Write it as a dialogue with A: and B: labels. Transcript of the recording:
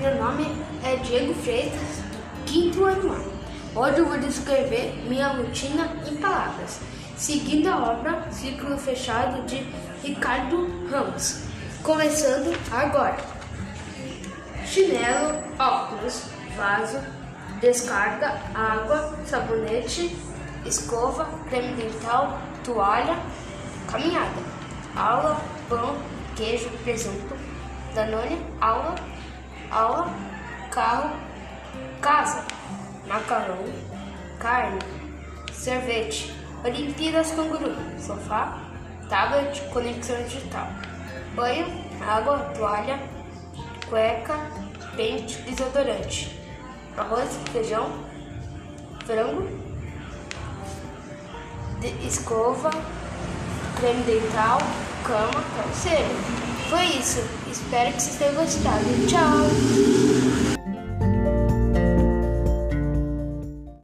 A: Meu nome é Diego Freitas, do quinto ano. Hoje eu vou descrever minha rotina em palavras, seguindo a obra Ciclo Fechado de Ricardo Ramos. Começando agora. Chinelo, óculos, vaso, descarga, água, sabonete, escova, creme dental, toalha, caminhada, aula, pão, queijo, presunto, danone, aula, aula, carro, casa, macarrão, carne, sorvete, Olimpíadas Canguru, sofá, tablet, conexão digital, banho, água, toalha, cueca, pente, desodorante, arroz, feijão, frango, escova, creme dental, cama, travesseiro. Foi isso. Espero que vocês tenham gostado. Tchau!